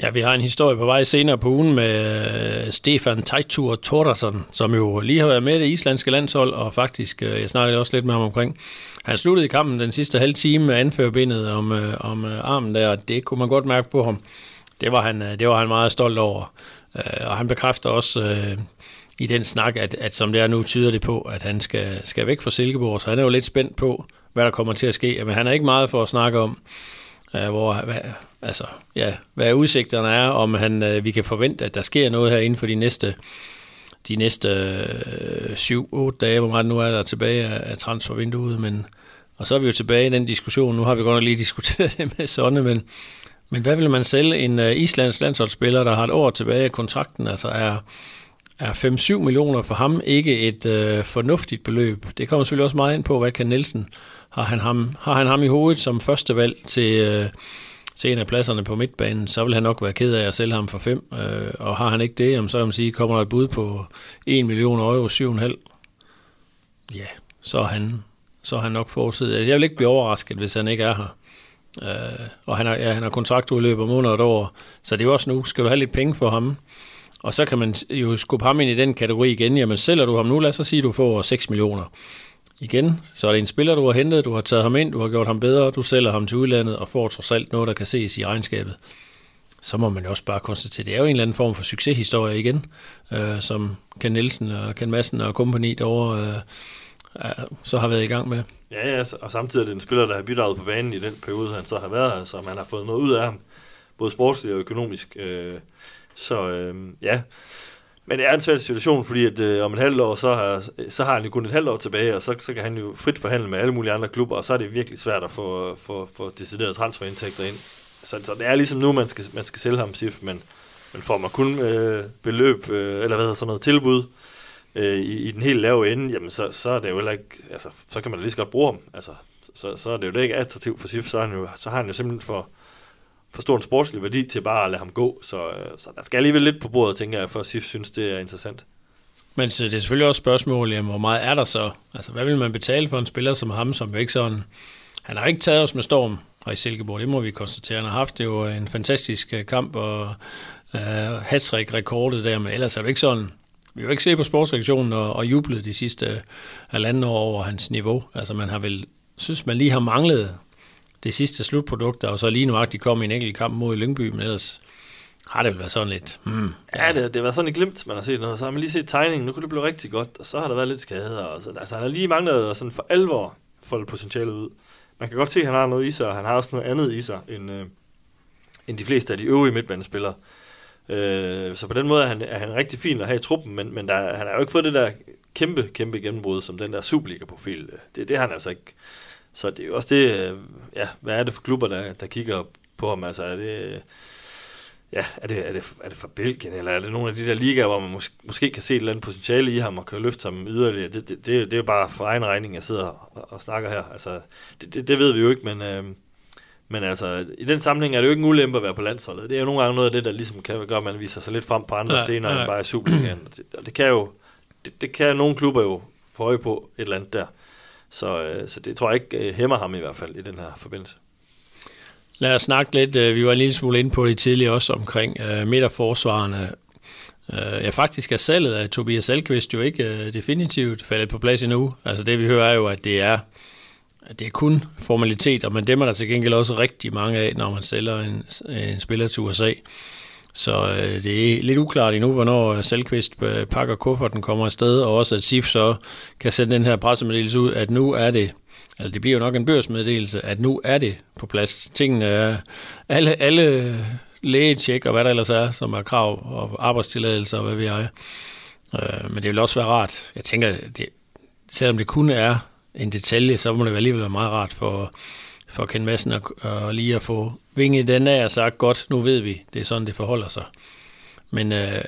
Ja, vi har en historie på vej senere på ugen med øh, Stefan Teitur Tordarsson, som jo lige har været med i det islandske landshold, og faktisk, øh, jeg snakkede også lidt med ham omkring, han sluttede i kampen den sidste halve time med anførbindet om, øh, om øh, armen der, og det kunne man godt mærke på ham. Det var han, øh, det var han meget stolt over, øh, og han bekræfter også øh, i den snak, at, at som det er nu, tyder det på, at han skal, skal væk fra Silkeborg, så han er jo lidt spændt på, hvad der kommer til at ske. Men han er ikke meget for at snakke om, hvor, hvad, altså, ja, hvad udsigterne er, om han, øh, vi kan forvente, at der sker noget her inden for de næste de næste øh, 7-8 dage, hvor meget nu er der tilbage af, af transfervinduet, men og så er vi jo tilbage i den diskussion. Nu har vi godt nok lige diskuteret det med Sonne, men, men hvad vil man sælge en øh, uh, islands landsholdsspiller, der har et år tilbage af kontrakten? Altså er, er 5-7 millioner for ham ikke et uh, fornuftigt beløb? Det kommer selvfølgelig også meget ind på, hvad kan Nielsen, har han ham, har han ham i hovedet som første valg til, uh, til en af pladserne på midtbanen, så vil han nok være ked af at sælge ham for 5. Øh, og har han ikke det, så kan man sige, kommer der et bud på 1 million euro, 7,5. Ja, så er han, så er han nok forudset. Altså, jeg vil ikke blive overrasket, hvis han ikke er her. Øh, og han har, ja, han har kontraktudløb om under et år, så det er jo også nu, skal du have lidt penge for ham. Og så kan man jo skubbe ham ind i den kategori igen. Jamen sælger du ham nu, lad os så sige, at du får 6 millioner igen, så er det en spiller, du har hentet, du har taget ham ind, du har gjort ham bedre, du sælger ham til udlandet og får trods alt noget, der kan ses i regnskabet. Så må man jo også bare konstatere, at det er jo en eller anden form for succeshistorie igen, øh, som Ken Nielsen og Ken Madsen og kompagni derovre øh, så har været i gang med. Ja, ja, og samtidig er det en spiller, der har bidraget på banen i den periode, han så har været så man har fået noget ud af ham, både sportsligt og økonomisk. Øh, så øh, ja, men det er en svær situation, fordi at, øh, om et halvt år, så har, så har han jo kun et halvt år tilbage, og så, så kan han jo frit forhandle med alle mulige andre klubber, og så er det virkelig svært at få, få, få deciderede transferindtægter ind. Så, så det er ligesom nu, man skal, man skal sælge ham SIF, men, men får man kun øh, beløb, øh, eller hvad hedder sådan noget tilbud, øh, Øh, i, i den helt lave ende, jamen så, så er det jo heller ikke, altså, så kan man da lige så godt bruge ham. Altså, så, så er det jo det ikke attraktivt for SIF, så, er han jo, så har han jo simpelthen for, for stor en sportslig værdi til bare at lade ham gå. Så, øh, så der skal alligevel lidt på bordet, tænker jeg, for at SIF synes, det er interessant. Men så det er selvfølgelig også spørgsmål, jamen, hvor meget er der så? Altså, hvad vil man betale for en spiller som ham, som jo ikke sådan... Han har ikke taget os med storm her i Silkeborg, det må vi konstatere. Han har haft det jo en fantastisk øh, kamp, og øh, hat rekordet der, men ellers er det ikke sådan... Vi har ikke set på sportsreaktionen og, og jublet de sidste halvanden år over hans niveau. Altså, man har vel synes, man lige har manglet det sidste slutprodukt, og så lige nu de kom i en enkelt kamp mod Lyngby, men ellers har det vel været sådan lidt... Hmm, ja, ja det, det været sådan et glimt, man har set noget. Så har man lige set tegningen, nu kunne det blive rigtig godt, og så har der været lidt skade. Og så, altså, han har lige manglet sådan for alvor folde potentialet ud. Man kan godt se, at han har noget i sig, og han har også noget andet i sig, end, øh, end de fleste af de øvrige midtbanespillere. Øh, så på den måde er han, er han rigtig fin at have i truppen, men, men der, han har jo ikke fået det der kæmpe, kæmpe gennembrud, som den der Superliga-profil. Øh, det, det har han altså ikke. Så det er jo også det, øh, ja, hvad er det for klubber, der, der kigger på ham? Altså er det, ja, er det, er, det, er det fra Belgien, eller er det nogle af de der ligaer, hvor man mås- måske kan se et eller andet potentiale i ham og kan løfte ham yderligere? Det, det, det, det er jo bare for egen regning, jeg sidder og, og snakker her. Altså, det, det, det ved vi jo ikke, men, øh, men altså, i den sammenhæng er det jo ikke en ulempe at være på landsholdet. Det er jo nogle gange noget af det, der ligesom kan gøre, at man viser sig lidt frem på andre ja, scener ja. end bare i Superligaen. Og det, og det kan jo, det, det kan nogle klubber jo få øje på et eller andet der. Så, øh, så det tror jeg ikke øh, hæmmer ham i hvert fald i den her forbindelse. Lad os snakke lidt, øh, vi var en lille smule inde på det tidligere også omkring øh, midterforsvarerne. Øh, ja, faktisk er salget af Tobias Alkvist jo ikke øh, definitivt faldet på plads endnu. Altså det vi hører er jo, at det er, det er kun formaliteter, men dem er der til gengæld også rigtig mange af, når man sælger en, en spiller til USA. Så øh, det er lidt uklart endnu, hvornår Selqvist øh, pakker kufferten kommer afsted, og også at SIF så kan sende den her pressemeddelelse ud, at nu er det, altså det bliver jo nok en børsmeddelelse, at nu er det på plads. Tingene er, alle, alle lægetjek og hvad der ellers er, som er krav og arbejdstilladelser og hvad vi er. Øh, men det vil også være rart. Jeg tænker, det, selvom det kun er en detalje, så må det alligevel være meget rart for for Ken Madsen at, at lige at få vinget den af og sagt, godt, nu ved vi, det er sådan, det forholder sig. Men øh,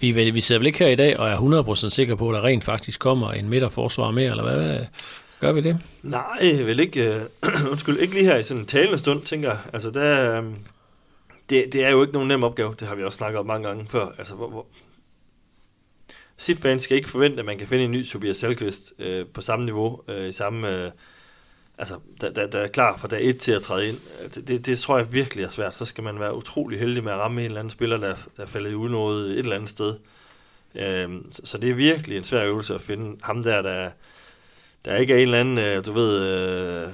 vi, vi sidder vel ikke her i dag og er 100% sikre på, at der rent faktisk kommer en midterforsvar mere, eller hvad? Gør vi det? Nej, vel ikke. Øh, undskyld, ikke lige her i sådan en talende stund, tænker jeg. Altså, der, øh, det, det er jo ikke nogen nem opgave. Det har vi også snakket om mange gange før. Altså, hvor, hvor, SIF-fans skal ikke forvente, at man kan finde en ny Tobias Selkvist øh, på samme niveau, øh, i samme, øh, altså, der, der, der er klar fra dag 1 til at træde ind. Øh, det, det, det tror jeg virkelig er svært. Så skal man være utrolig heldig med at ramme en eller anden spiller, der, der falder i unåde et eller andet sted. Øh, så, så det er virkelig en svær øvelse at finde ham der, der, der ikke er en eller anden, øh, du ved, øh,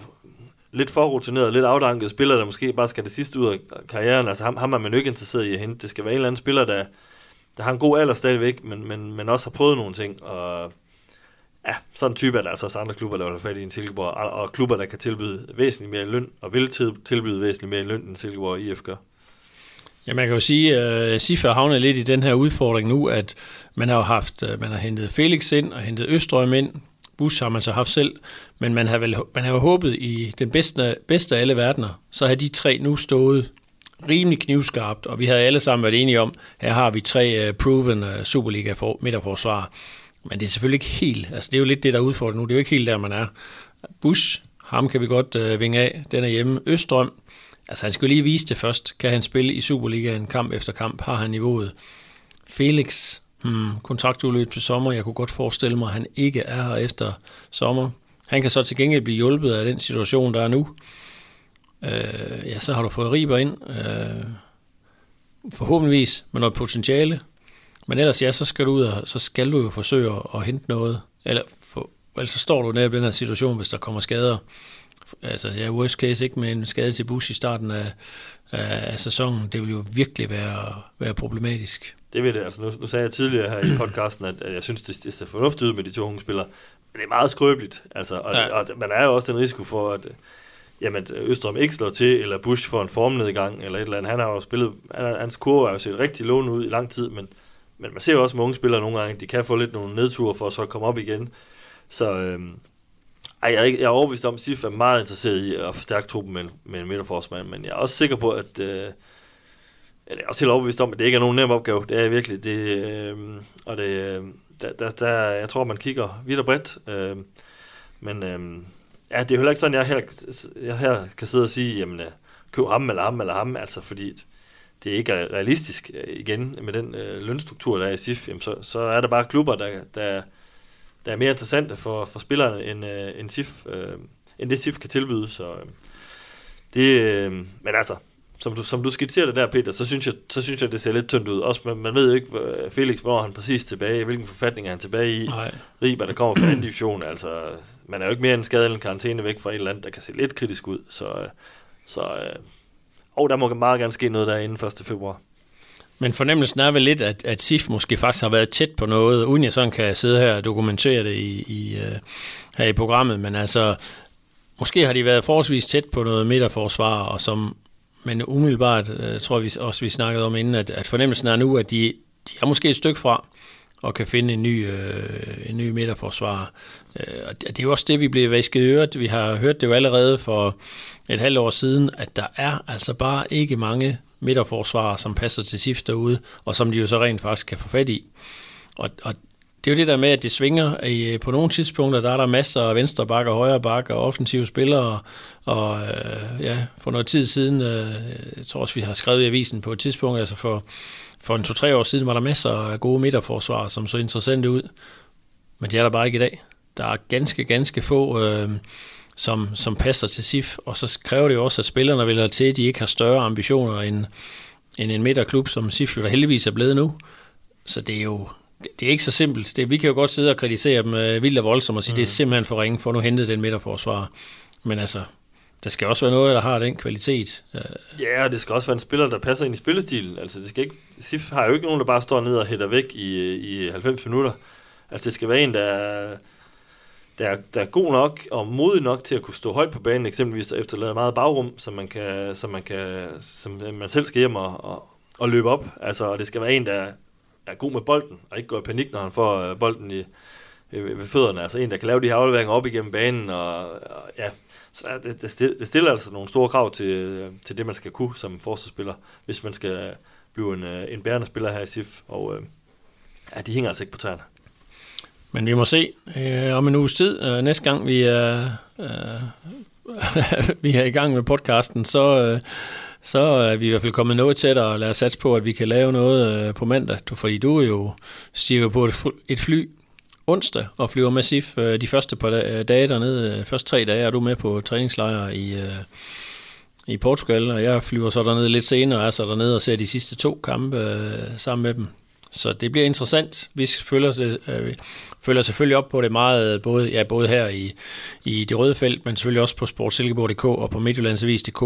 lidt for rutineret, lidt afdanket spiller, der måske bare skal det sidste ud af karrieren. Altså ham, ham er man jo ikke interesseret i at hente. Det skal være en eller anden spiller, der, der har en god alder stadigvæk, men, men, men også har prøvet nogle ting. Og ja, sådan en type er der altså også andre klubber, der vil have fat i en Silkeborg, og, og klubber, der kan tilbyde væsentligt mere løn, og vil tilbyde væsentligt mere løn, end Silkeborg og IF gør. Ja, man kan jo sige, at uh, Siffer havner lidt i den her udfordring nu, at man har jo haft, uh, man har hentet Felix ind og hentet Østrøm ind, Bush har man så haft selv, men man har, vel, man har jo håbet i den bedste, bedste af alle verdener, så har de tre nu stået rimelig knivskarpt, og vi havde alle sammen været enige om, her har vi tre øh, proven øh, Superliga for, midterforsvar. Men det er selvfølgelig ikke helt, altså det er jo lidt det, der udfordrer nu, det er jo ikke helt der, man er. Bush, ham kan vi godt øh, vinge af, den er hjemme. Østrøm, altså han skal lige vise det først, kan han spille i Superligaen kamp efter kamp, har han niveauet. Felix, hmm, kontraktudløb til sommer, jeg kunne godt forestille mig, at han ikke er her efter sommer. Han kan så til gengæld blive hjulpet af den situation, der er nu. Øh, ja, så har du fået Riber ind, øh, forhåbentligvis med noget potentiale. Men ellers ja, så skal du ud og, så skal du jo forsøge at, at hente noget. Eller for, ellers så står du netop i den her situation, hvis der kommer skader. Altså, ja, worst case ikke med en skade til Bush i starten af, af, af sæsonen. Det vil jo virkelig være, være problematisk. Det vil det. Altså, nu, nu sagde jeg tidligere her i podcasten, at, at jeg synes, det, det ser fornuftigt ud med de to unge spillere. Men det er meget skrøbeligt. Altså, og, ja. og, man er jo også den risiko for, at jamen, Østrøm ikke slår til, eller Bush får en formnedgang, eller et eller andet. Han har jo spillet, han, hans kurve har jo set rigtig lovende ud i lang tid, men, men man ser jo også med unge spillere nogle gange, de kan få lidt nogle nedture for at så komme op igen. Så øh, ej, jeg, er ikke, jeg er overbevist om, at Sif er meget interesseret i at forstærke truppen med, med en midterforsmand, men jeg er også sikker på, at øh, jeg er også helt overbevist om, at det ikke er nogen nem opgave. Det er virkelig. Det, øh, og det, øh, der, der, der, jeg tror, man kigger vidt og bredt. Øh, men øh, ja, det er heller ikke sådan, jeg her, jeg her kan sidde og sige, jamen, øh, køb ham eller ham eller ham, altså fordi det ikke er realistisk øh, igen med den øh, lønstruktur, der er i SIF, jamen, så, så er der bare klubber, der, der, der er mere interessante for, for spillerne, end, øh, end, SIF, øh, end det SIF kan tilbyde. Så, øh, det, øh, men altså, som du, som du skitserer det der, Peter, så synes jeg, så synes jeg det ser lidt tyndt ud. Også man, man ved jo ikke, Felix, hvor han præcis tilbage, hvilken forfatning er han tilbage i. Nej. Riber, der kommer fra anden division, altså, man er jo ikke mere end skadet eller en karantæne væk fra et eller andet, der kan se lidt kritisk ud. Så, øh, så øh, og der må meget gerne ske noget der inden 1. februar. Men fornemmelsen er vel lidt, at, at SIF måske faktisk har været tæt på noget, uden jeg sådan kan sidde her og dokumentere det i, i, øh, her i programmet, men altså, måske har de været forholdsvis tæt på noget midterforsvar, og som men umiddelbart øh, tror vi også, vi snakkede om inden, at, at fornemmelsen er nu, at de, de er måske et stykke fra og kan finde en ny, øh, en ny midterforsvar. Øh, og det er jo også det, vi bliver væsket øret. Vi har hørt det jo allerede for et halvt år siden, at der er altså bare ikke mange midterforsvar, som passer til SIF derude, og som de jo så rent faktisk kan få fat i. Og, og det er jo det der med, at det svinger. I, øh, på nogle tidspunkter, der er der masser af venstre og højre bakke og offensive spillere. Og øh, ja, for noget tid siden, øh, jeg tror også, vi har skrevet i avisen på et tidspunkt, altså for, for en to-tre år siden, var der masser af gode midterforsvar, som så interessante ud. Men det er der bare ikke i dag. Der er ganske, ganske få, øh, som, som passer til SIF, og så kræver det jo også, at spillerne vil have til, at de ikke har større ambitioner end, end en midterklub, som SIF jo der heldigvis er blevet nu. Så det er jo det er ikke så simpelt. Det, vi kan jo godt sidde og kritisere dem øh, vildt og voldsomt og sige, mm. det er simpelthen for ringe, for nu hentet den midterforsvar. Men altså, der skal også være noget, der har den kvalitet. Øh, ja, og det skal også være en spiller, der passer ind i spillestilen. Altså, det skal ikke, SIF har jo ikke nogen, der bare står ned og hætter væk i, i 90 minutter. Altså, det skal være en, der, der, er, der er god nok og modig nok til at kunne stå højt på banen, eksempelvis efterlade meget bagrum, så man, kan, så man, kan, som man selv skal hjem og, og, og løbe op. Altså, og det skal være en, der er god med bolden, og ikke går i panik, når han får øh, bolden i, Øh, ved fødderne. Altså en, der kan lave de her afleveringer op igennem banen, og, og ja, så det, det, det stiller altså nogle store krav til, øh, til det, man skal kunne som forsvarsspiller, hvis man skal blive en, øh, en bærende spiller her i SIF. Og, Ja, de hænger altså ikke på tæerne. Men vi må se øh, om en uges tid, øh, næste gang vi er, øh, vi er i gang med podcasten, så, øh, så er vi i hvert fald kommet noget tættere og lad os satse på, at vi kan lave noget øh, på mandag. Fordi du er jo stiger på et fly onsdag og flyver med SIF øh, de første par øh, dage dernede. Øh, første tre dage er du med på træningslejr i, øh, i Portugal, og jeg flyver så dernede lidt senere, og er så dernede og ser de sidste to kampe øh, sammen med dem. Så det bliver interessant. Vi følger, det, øh, følger selvfølgelig op på det meget, både, ja, både her i, i det røde felt, men selvfølgelig også på sportsilkeborg.dk og på Midtjyllandsavis.dk.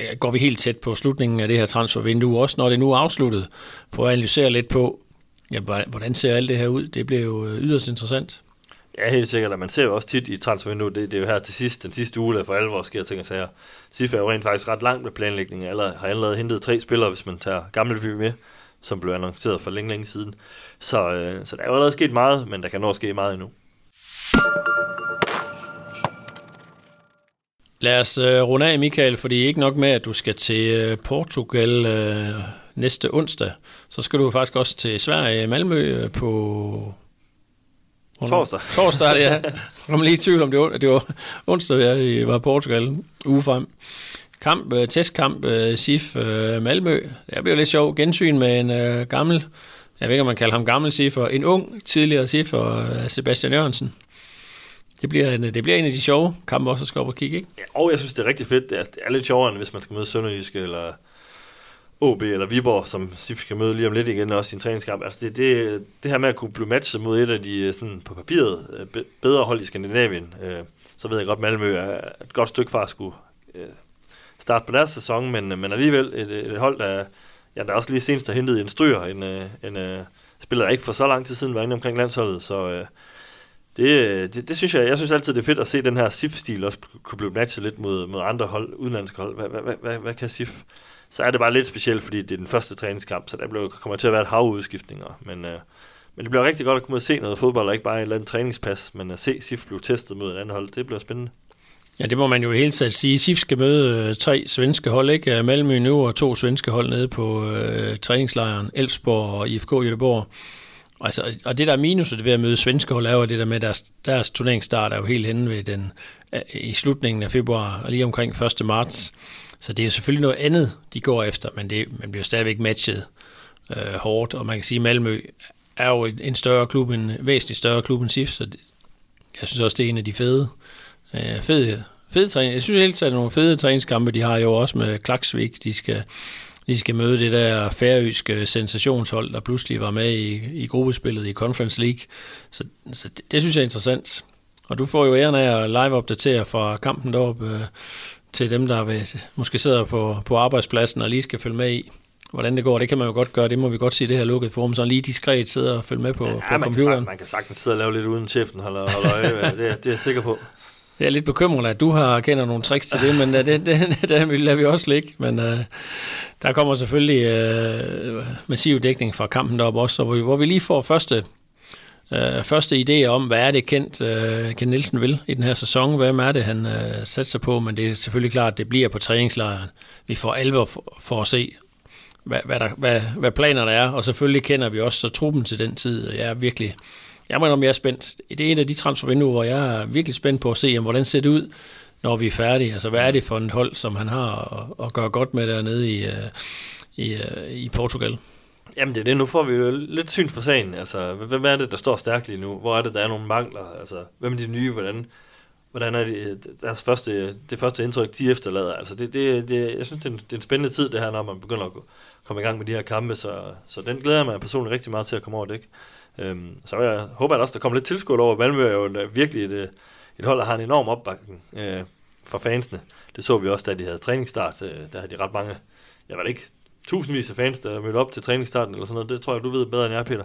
Øh, går vi helt tæt på slutningen af det her transfervindue, også når det nu er afsluttet, på at analysere lidt på, ja, hvordan ser alt det her ud. Det bliver jo øh, yderst interessant. Ja, helt sikkert, og man ser jo også tit i transfervinduet, det, det er jo her til sidst, den sidste uge, der for alvor sker ting og sager. Sif er jo rent faktisk ret langt med planlægningen, eller har allerede hentet tre spillere, hvis man tager gamle by med, som blev annonceret for længe, længe siden. Så, øh, så der er jo allerede sket meget, men der kan nå ske meget endnu. Lad os øh, runde af, Michael, fordi ikke nok med, at du skal til øh, Portugal øh, næste onsdag, så skal du faktisk også til Sverige, Malmø, øh, på Torsdag. Torsdag, ja. Jeg kom lige i tvivl om, det var, det var onsdag, jeg var i Portugal uge frem. Kamp, uh, testkamp, uh, SIF Malmø. Det bliver lidt sjov. Gensyn med en uh, gammel, jeg ved ikke, om man kalder ham gammel SIF, en ung tidligere SIF og uh, Sebastian Jørgensen. Det bliver, en, det bliver en af de sjove kampe også at skal op og kigge, ikke? Ja, og jeg synes, det er rigtig fedt. Det er, det er lidt sjovere, end hvis man skal møde Sønderjyske eller OB eller Viborg, som Sif skal møde lige om lidt igen, også i en træningskamp. Altså det, det, det her med at kunne blive matchet mod et af de øh, sådan på papiret øh, bedre hold i Skandinavien, øh, så ved jeg godt, Malmø er et godt stykke fra at skulle øh, starte på deres sæson, men, øh, men alligevel et, et hold, der, ja, der også lige senest har hentet en stryger, en, en, en spiller, der ikke for så lang tid siden var inde omkring landsholdet, så øh, det, det, det, synes jeg, jeg synes altid, det er fedt at se den her SIF-stil også kunne blive matchet lidt mod, mod andre hold, udenlandske hold. Hvad, hvad, hvad, hvad, kan SIF? så er det bare lidt specielt, fordi det er den første træningskamp, så der blev, kommer til at være et hav udskiftninger. Men, øh, men det bliver rigtig godt at komme og se noget fodbold, og ikke bare et eller andet træningspas, men at se SIF blive testet mod et andet hold, det bliver spændende. Ja, det må man jo helt taget sige. SIF skal møde øh, tre svenske hold, ikke? Øh, Malmø nu og to svenske hold nede på øh, træningslejren, Elfsborg og IFK Göteborg. Altså, og det der minus ved at møde svenske hold er jo det der med, at deres, deres turneringsstart er jo helt henne ved den, øh, i slutningen af februar, og lige omkring 1. marts. Så det er jo selvfølgelig noget andet, de går efter, men det, man bliver stadigvæk matchet øh, hårdt, og man kan sige, at Malmø er jo en større klub, en væsentligt større klub end SIF, så det, jeg synes også, det er en af de fede, øh, fede, fede træning. Jeg synes helt sikkert, nogle fede træningskampe, de har jo også med Klaksvik, de skal, de skal møde det der færøske sensationshold, der pludselig var med i, i gruppespillet i Conference League. Så, så det, det synes jeg er interessant. Og du får jo æren af at live-opdatere fra kampen deroppe øh, til dem, der vil, måske sidder på, på arbejdspladsen og lige skal følge med i, hvordan det går. Det kan man jo godt gøre, det må vi godt sige, det her lukkede forum, så lige diskret sidder og følge med på, ja, på man computeren. Kan, man kan sagtens sidde og lave lidt uden chefen holder, holder øje, det, det er jeg sikker på. Det er lidt bekymrende, at du har kender nogle tricks til det, men øh, det, det, det, det lader vi også ligge. Men uh, der kommer selvfølgelig uh, massiv dækning fra kampen deroppe også, hvor vi, hvor vi lige får første øh, første idé om, hvad er det Kent, øh, Kent Nielsen vil i den her sæson, hvem er det, han øh, sig på, men det er selvfølgelig klart, at det bliver på træningslejren. Vi får alvor for, for at se, hvad, hvad, der, hvad, hvad planerne er, og selvfølgelig kender vi også så truppen til den tid, jeg er virkelig, jeg mener, om jeg er spændt. Det er et af de transfervinduer, hvor jeg er virkelig spændt på at se, hvordan ser det ud, når vi er færdige. Altså, hvad er det for et hold, som han har at, at gøre godt med dernede i, øh, i, øh, i Portugal? Jamen det er det, nu får vi jo lidt syn for sagen. Altså, hvem er det, der står stærkt lige nu? Hvor er det, der er nogle mangler? Altså, hvem er de nye? Hvordan, hvordan er det, altså, deres første, det første indtryk, de efterlader? Altså, det, det, det, jeg synes, det er, en, det er en spændende tid, det her, når man begynder at komme i gang med de her kampe, så, så den glæder jeg mig personligt rigtig meget til at komme over det. Ikke? Øhm, så jeg håber at også, der kommer lidt tilskud over. Malmø er jo øh, virkelig et, øh, et hold, der har en enorm opbakning øh, for fansene. Det så vi også, da de havde træningsstart. Øh, der havde de ret mange, jeg ved ikke tusindvis af fans, der mødte op til træningsstarten eller sådan noget. Det tror jeg, du ved bedre end jeg, Peter.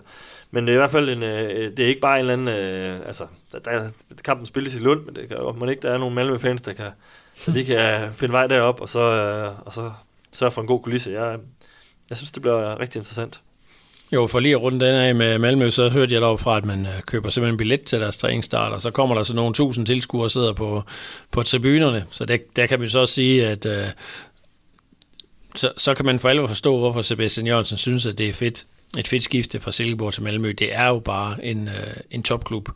Men det er i hvert fald en, øh, øh det er ikke bare en eller anden, øh, altså, der, der, kampen spilles i Lund, men det kan jo ikke, der er nogle Malmø-fans, der kan, de kan finde vej derop og så, øh, og så sørge for en god kulisse. Jeg, jeg synes, det bliver rigtig interessant. Jo, for lige at runde den af med Malmø, så hørte jeg dog fra, at man øh, køber simpelthen billet til deres træningsstart, og så kommer der så nogle tusind tilskuere og sidder på, på tribunerne. Så der, der kan vi så også sige, at øh, så, så kan man for alvor forstå, hvorfor Sebastian Jørgensen synes, at det er fedt et fedt skifte fra Silkeborg til Malmø. Det er jo bare en, øh, en topklub,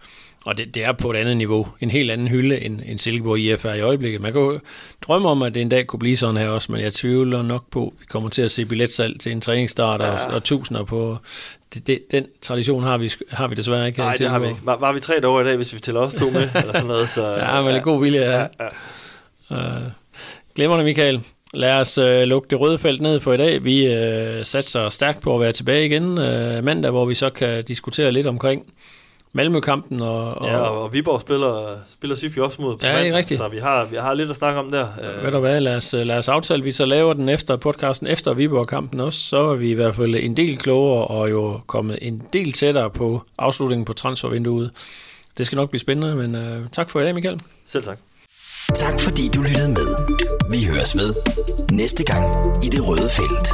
og det, det er på et andet niveau, en helt anden hylde end, end Silkeborg IF er i øjeblikket. Man kan jo drømme om, at det en dag kunne blive sådan her også, men jeg tvivler nok på, at vi kommer til at se billetsalg til en træningsstart ja. og, og tusinder på... Det, det, den tradition har vi, har vi desværre ikke Nej, det har vi ikke. Var, var vi tre dage i dag, hvis vi tæller os to med, eller sådan noget, så... Ja, men ja. god vilje, ja. ja, ja. Uh, glemmer det, Michael. Lad os øh, lukke det røde felt ned for i dag. Vi øh, satser stærkt på at være tilbage igen øh, mandag, hvor vi så kan diskutere lidt omkring Malmø-kampen. Og, og, ja, og Viborg spiller, spiller Sify også mod på ja, mandag, rigtigt. så vi har, vi har lidt at snakke om der. Ja, ved du hvad, lad os, lad os aftale, vi så laver den efter podcasten efter Viborg-kampen også, så er vi i hvert fald en del klogere og jo kommet en del tættere på afslutningen på transfervinduet. Det skal nok blive spændende, men øh, tak for i dag, Michael. Selv tak. Tak fordi du lyttede med. Vi høres ved næste gang i det røde felt.